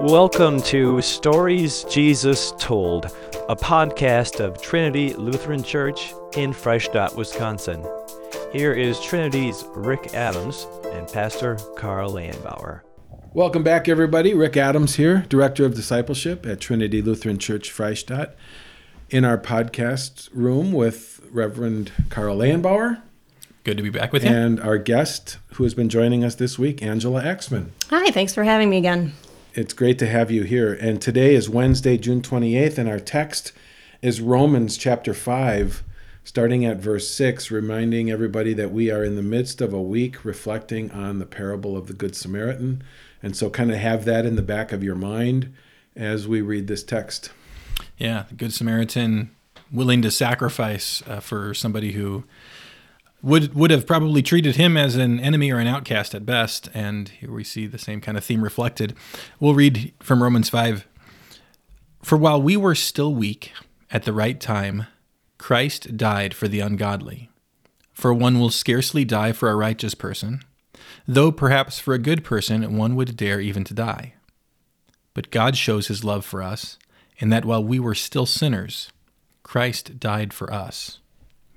Welcome to Stories Jesus Told, a podcast of Trinity Lutheran Church in Freistadt, Wisconsin. Here is Trinity's Rick Adams and Pastor Carl Landbauer. Welcome back, everybody. Rick Adams here, Director of Discipleship at Trinity Lutheran Church Freistadt, in our podcast room with Reverend Carl Landbauer. Good to be back with you. And our guest, who has been joining us this week, Angela Axman. Hi, thanks for having me again. It's great to have you here. And today is Wednesday, June 28th, and our text is Romans chapter 5, starting at verse 6, reminding everybody that we are in the midst of a week reflecting on the parable of the Good Samaritan. And so, kind of have that in the back of your mind as we read this text. Yeah, the Good Samaritan willing to sacrifice uh, for somebody who would would have probably treated him as an enemy or an outcast at best. And here we see the same kind of theme reflected. We'll read from Romans 5. For while we were still weak, at the right time, Christ died for the ungodly. For one will scarcely die for a righteous person, though perhaps for a good person one would dare even to die. But God shows his love for us, in that while we were still sinners, Christ died for us.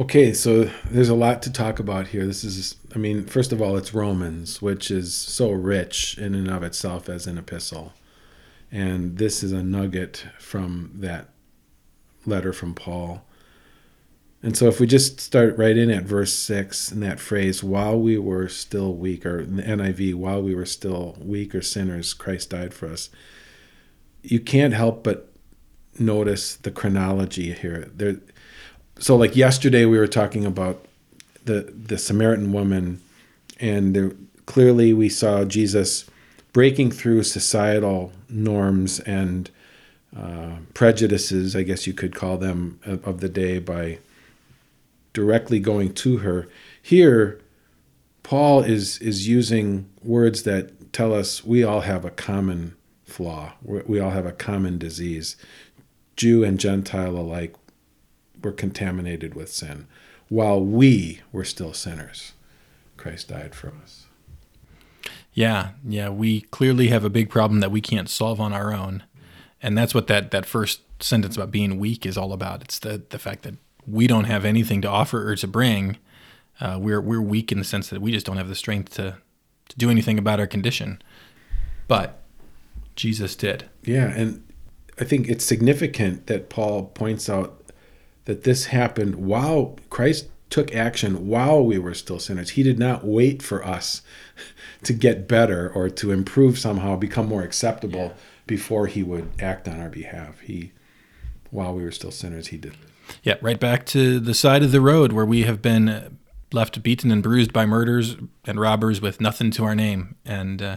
Okay, so there's a lot to talk about here. This is, I mean, first of all, it's Romans, which is so rich in and of itself as an epistle. And this is a nugget from that letter from Paul. And so if we just start right in at verse 6 in that phrase, while we were still weak, or NIV, while we were still weak or sinners, Christ died for us. You can't help but notice the chronology here. There, so like yesterday we were talking about the the Samaritan woman, and there, clearly we saw Jesus breaking through societal norms and uh, prejudices, I guess you could call them, of, of the day by directly going to her. Here, Paul is is using words that tell us we all have a common flaw. We all have a common disease. Jew and Gentile alike were contaminated with sin. While we were still sinners, Christ died for us. Yeah, yeah, we clearly have a big problem that we can't solve on our own. And that's what that, that first sentence about being weak is all about. It's the, the fact that we don't have anything to offer or to bring. Uh, we're, we're weak in the sense that we just don't have the strength to, to do anything about our condition. But Jesus did. Yeah, and I think it's significant that Paul points out that this happened while Christ took action while we were still sinners. He did not wait for us to get better or to improve somehow, become more acceptable yeah. before he would act on our behalf. He while we were still sinners, he did. Yeah, right back to the side of the road where we have been left beaten and bruised by murders and robbers with nothing to our name and uh,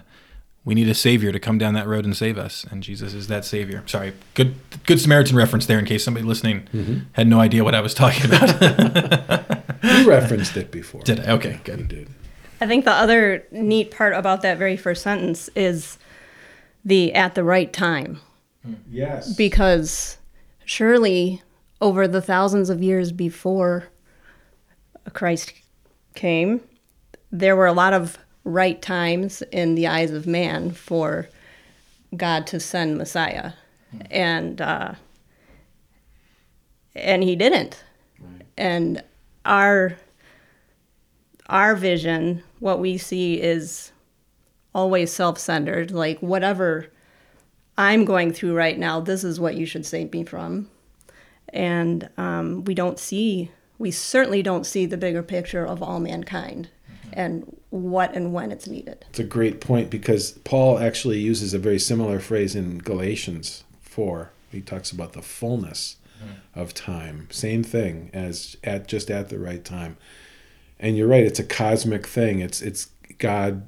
we need a savior to come down that road and save us. And jesus is that savior. Sorry. Good good samaritan reference there in case somebody listening mm-hmm. had no idea what i was talking about. You referenced it before. Did i? Okay good. You did. I think the other neat part about that very first sentence is the at the right time. Yes. Because surely over the thousands of years before christ came there were a lot of right times in the eyes of man for God to send Messiah, and uh, and he didn't. Right. And our our vision, what we see is always self-centered. Like whatever I'm going through right now, this is what you should save me from. And um, we don't see, we certainly don't see the bigger picture of all mankind and what and when it's needed. It's a great point because Paul actually uses a very similar phrase in Galatians 4. He talks about the fullness mm-hmm. of time. Same thing as at just at the right time. And you're right, it's a cosmic thing. It's it's God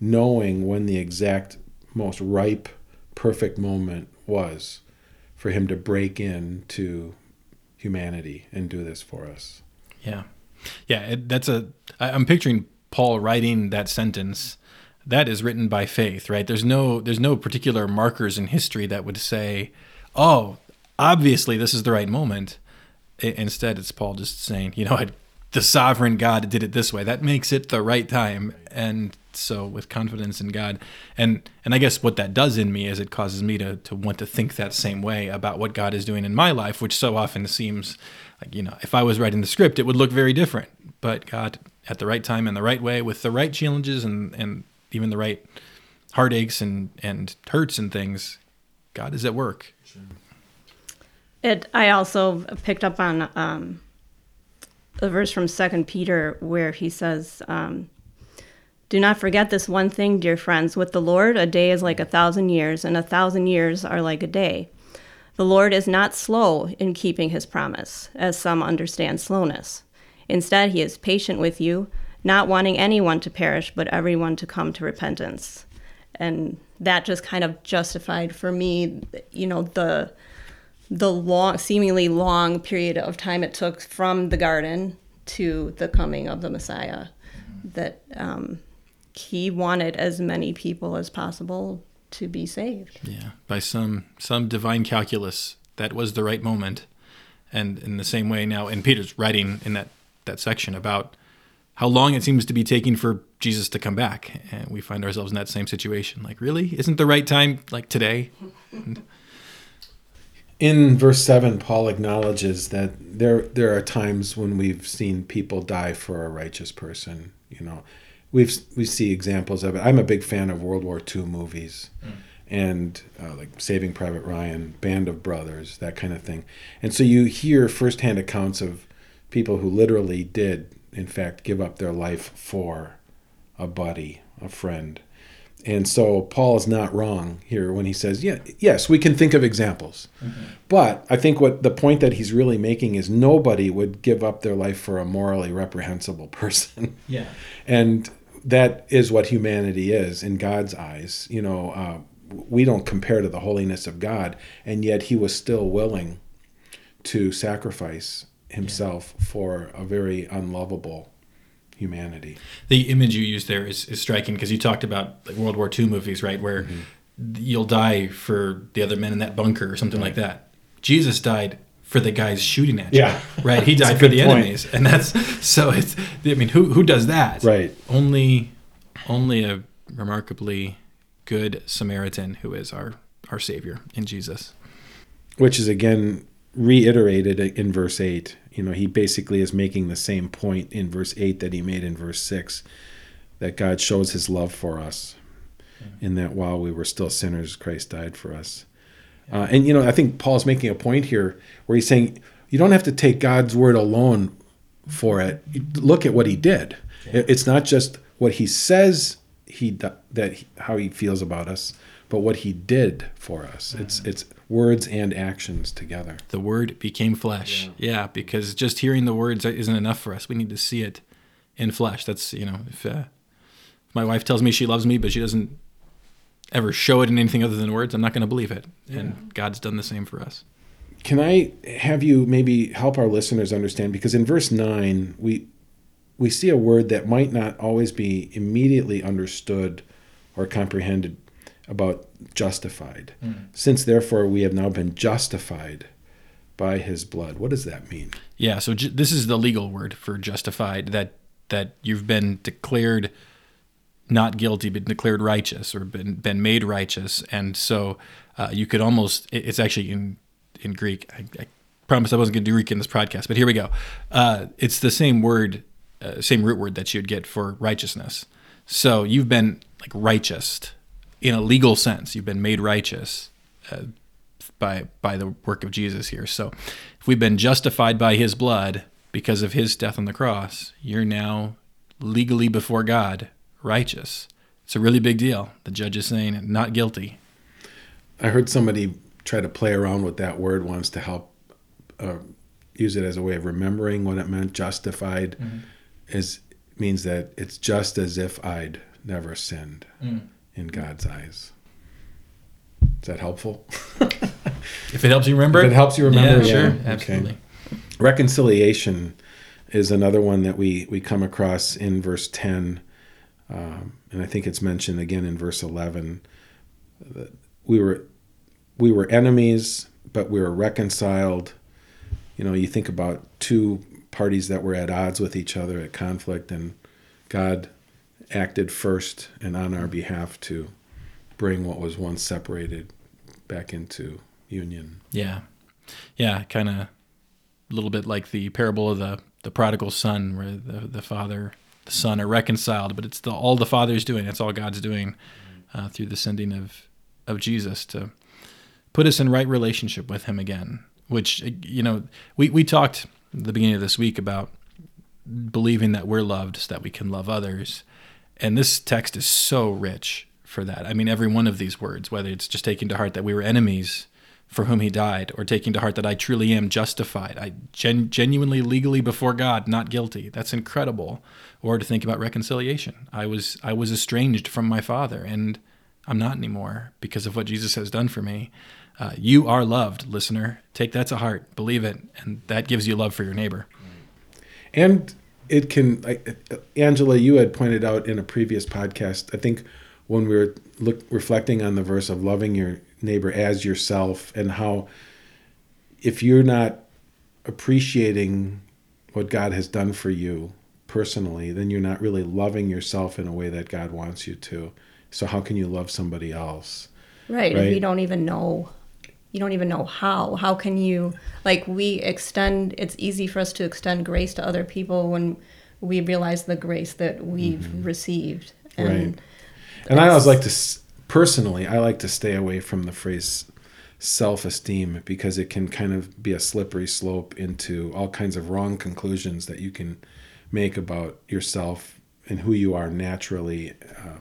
knowing when the exact most ripe perfect moment was for him to break in to humanity and do this for us. Yeah, yeah. It, that's a. I, I'm picturing Paul writing that sentence. That is written by faith, right? There's no there's no particular markers in history that would say, "Oh, obviously this is the right moment." I, instead, it's Paul just saying, "You know, the sovereign God did it this way. That makes it the right time." And so, with confidence in God, and and I guess what that does in me is it causes me to to want to think that same way about what God is doing in my life, which so often seems like you know, if I was writing the script, it would look very different. But God, at the right time and the right way, with the right challenges and and even the right heartaches and and hurts and things, God is at work. It. I also picked up on um, a verse from Second Peter where he says, um, "Do not forget this one thing, dear friends. With the Lord, a day is like a thousand years, and a thousand years are like a day. The Lord is not slow in keeping His promise, as some understand slowness. Instead, He is patient with you." not wanting anyone to perish, but everyone to come to repentance. And that just kind of justified for me, you know, the the long, seemingly long period of time it took from the garden to the coming of the Messiah. That um, he wanted as many people as possible to be saved. Yeah, by some some divine calculus, that was the right moment. And in the same way now, and Peter's writing in that that section about how long it seems to be taking for Jesus to come back. And we find ourselves in that same situation. Like, really? Isn't the right time like today? in verse 7, Paul acknowledges that there there are times when we've seen people die for a righteous person. You know, we've we see examples of it. I'm a big fan of World War II movies. Mm. And uh, like Saving Private Ryan, Band of Brothers, that kind of thing. And so you hear firsthand accounts of people who literally did in fact, give up their life for a buddy, a friend. And so Paul is not wrong here when he says, yeah, yes, we can think of examples. Mm-hmm. But I think what the point that he's really making is nobody would give up their life for a morally reprehensible person. Yeah. and that is what humanity is in God's eyes. You know, uh, we don't compare to the holiness of God, and yet he was still willing to sacrifice himself yeah. for a very unlovable humanity. The image you use there is, is striking because you talked about like World War II movies, right, where mm-hmm. you'll die for the other men in that bunker or something right. like that. Jesus died for the guys shooting at you. Yeah. Right. He died for the point. enemies. And that's so it's I mean, who who does that? Right. Only only a remarkably good Samaritan who is our our savior in Jesus. Which is again reiterated in verse 8 you know, he basically is making the same point in verse 8 that he made in verse 6 that God shows his love for us yeah. in that while we were still sinners, Christ died for us. Yeah. Uh, and, you know, I think Paul's making a point here where he's saying you don't have to take God's word alone for it. Look at what he did. Yeah. It's not just what he says he that he, how he feels about us, but what he did for us. It's it's words and actions together. The word became flesh. Yeah. yeah. because just hearing the words isn't enough for us. We need to see it in flesh. That's, you know, if, uh, if my wife tells me she loves me, but she doesn't ever show it in anything other than words, I'm not going to believe it. Yeah. And God's done the same for us. Can I have you maybe help our listeners understand? Because in verse 9, we we see a word that might not always be immediately understood or comprehended about justified. Mm. Since therefore we have now been justified by his blood. What does that mean? Yeah, so ju- this is the legal word for justified that that you've been declared not guilty but declared righteous or been been made righteous and so uh, you could almost it's actually in in Greek I, I promised I wasn't going to do Greek in this podcast but here we go uh, it's the same word uh, same root word that you'd get for righteousness so you've been like righteous in a legal sense. You've been made righteous uh, by by the work of Jesus here. So, if we've been justified by His blood because of His death on the cross, you're now legally before God righteous. It's a really big deal. The judge is saying not guilty. I heard somebody try to play around with that word once to help uh, use it as a way of remembering what it meant. Justified mm-hmm. is means that it's just as if I'd never sinned. Mm in God's eyes. Is that helpful? if it helps you remember, if it helps you remember, yeah, yeah. sure, absolutely. reconciliation is another one that we we come across in verse 10 um, and i think it's mentioned again in verse 11 we were we were enemies but we were reconciled you know you think about two parties that were at odds with each other at conflict and god acted first and on our behalf to bring what was once separated back into union Yeah. Yeah, kind of a little bit like the parable of the, the prodigal son, where the, the father, the son are reconciled, but it's the, all the father's doing. It's all God's doing uh, through the sending of, of Jesus to put us in right relationship with him again, which, you know, we, we talked at the beginning of this week about believing that we're loved so that we can love others. And this text is so rich for that. I mean, every one of these words, whether it's just taking to heart that we were enemies for whom he died, or taking to heart that I truly am justified, I gen- genuinely, legally before God, not guilty. That's incredible. Or to think about reconciliation. I was I was estranged from my father, and I'm not anymore because of what Jesus has done for me. Uh, you are loved, listener. Take that to heart. Believe it, and that gives you love for your neighbor. and it can like, angela you had pointed out in a previous podcast i think when we were look, reflecting on the verse of loving your neighbor as yourself and how if you're not appreciating what god has done for you personally then you're not really loving yourself in a way that god wants you to so how can you love somebody else Right. Right. If you don't even know, you don't even know how. How can you, like, we extend, it's easy for us to extend grace to other people when we realize the grace that we've received. And Right. And I always like to, personally, I like to stay away from the phrase self esteem because it can kind of be a slippery slope into all kinds of wrong conclusions that you can make about yourself and who you are naturally. Uh,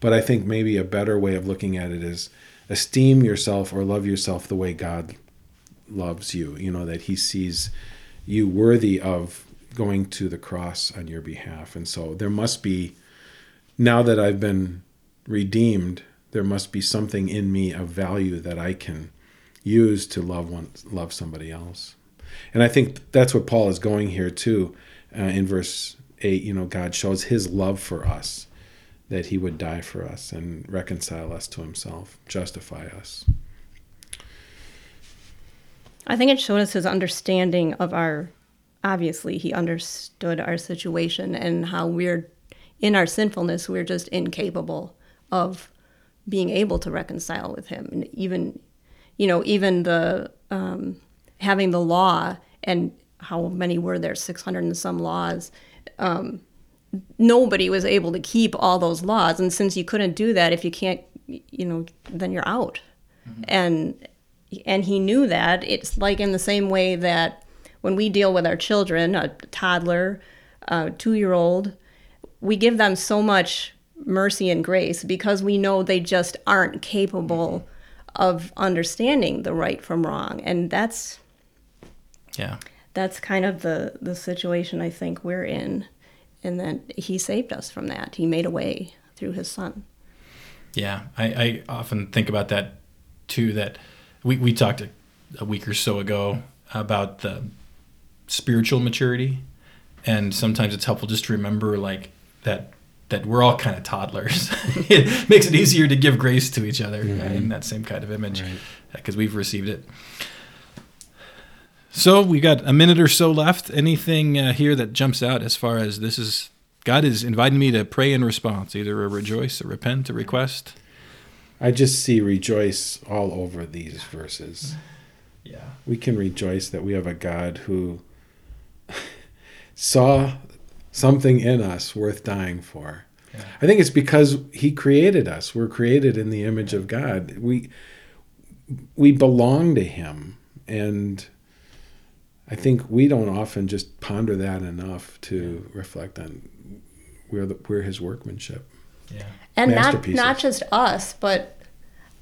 but I think maybe a better way of looking at it is esteem yourself or love yourself the way God loves you, you know, that He sees you worthy of going to the cross on your behalf. And so there must be now that I've been redeemed, there must be something in me of value that I can use to love one, love somebody else. And I think that's what Paul is going here too. Uh, in verse eight, you know, God shows His love for us, that He would die for us and reconcile us to Himself, justify us. I think it showed us his understanding of our, obviously, he understood our situation and how we're, in our sinfulness, we're just incapable of being able to reconcile with him. And even, you know, even the, um, having the law and how many were there, 600 and some laws, um, nobody was able to keep all those laws. And since you couldn't do that, if you can't, you know, then you're out. Mm-hmm. And and he knew that it's like in the same way that when we deal with our children a toddler a two-year-old we give them so much mercy and grace because we know they just aren't capable mm-hmm. of understanding the right from wrong and that's Yeah. that's kind of the the situation i think we're in and then he saved us from that he made a way through his son Yeah, I, I often think about that too. That we, we talked a, a week or so ago about the spiritual maturity, and sometimes it's helpful just to remember like that that we're all kind of toddlers. it makes it easier to give grace to each other uh, in that same kind of image because we've received it. So we got a minute or so left. Anything uh, here that jumps out as far as this is? God is inviting me to pray in response, either a rejoice, a repent, a request. I just see rejoice all over these verses. Yeah. we can rejoice that we have a God who saw something in us worth dying for. Yeah. I think it's because he created us. We're created in the image of God. We we belong to him and I think we don't often just ponder that enough to reflect on we're the, we're his workmanship. Yeah. and not not just us but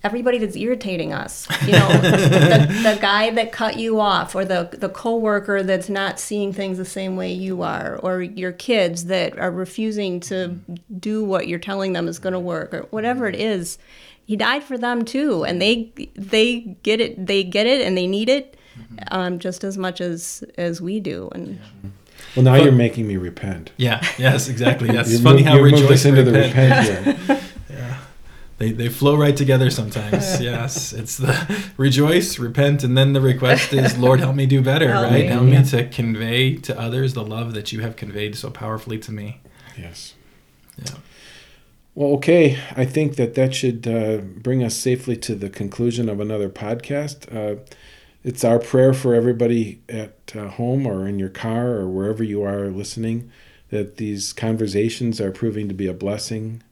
everybody that's irritating us you know the, the guy that cut you off or the the coworker that's not seeing things the same way you are or your kids that are refusing to mm-hmm. do what you're telling them is going to work or whatever it mm-hmm. is he died for them too and they they get it they get it and they need it um, just as much as as we do. And Well, now But- you're making me repent. Yeah. Yes. Exactly. Yes. It's funny moved- how you moved rejoice us into and the repent. Yeah. here. They, they flow right together sometimes. yes. It's the rejoice, repent, and then the request is, Lord, help me do better, Help right? me, Help yeah. me to convey to others the love that you have conveyed so powerfully to me. Yes. Yeah. Well, okay. I think that that should uh, bring us safely to the conclusion of another podcast. Uh, it's our prayer for everybody at uh, home or in your car or wherever you are listening that these conversations are proving to be a blessing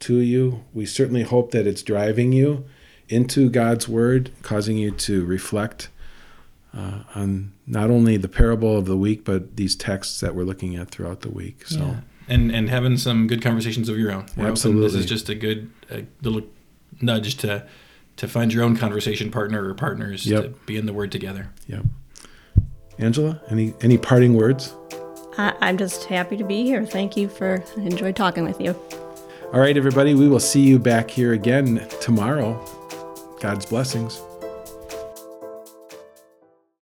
to you. We certainly hope that it's driving you into God's Word, causing you to reflect uh, on not only the parable of the week, but these texts that we're looking at throughout the week. So. Yeah. And and having some good conversations of your own. We're hoping This is just a good a little nudge to to find your own conversation partner or partners Yep. to be in the word together. Yep. Angela, any any parting words? I, I'm just happy to be here. Thank you for I enjoyed talking with you. All right, everybody, we will see you back here again tomorrow. God's blessings.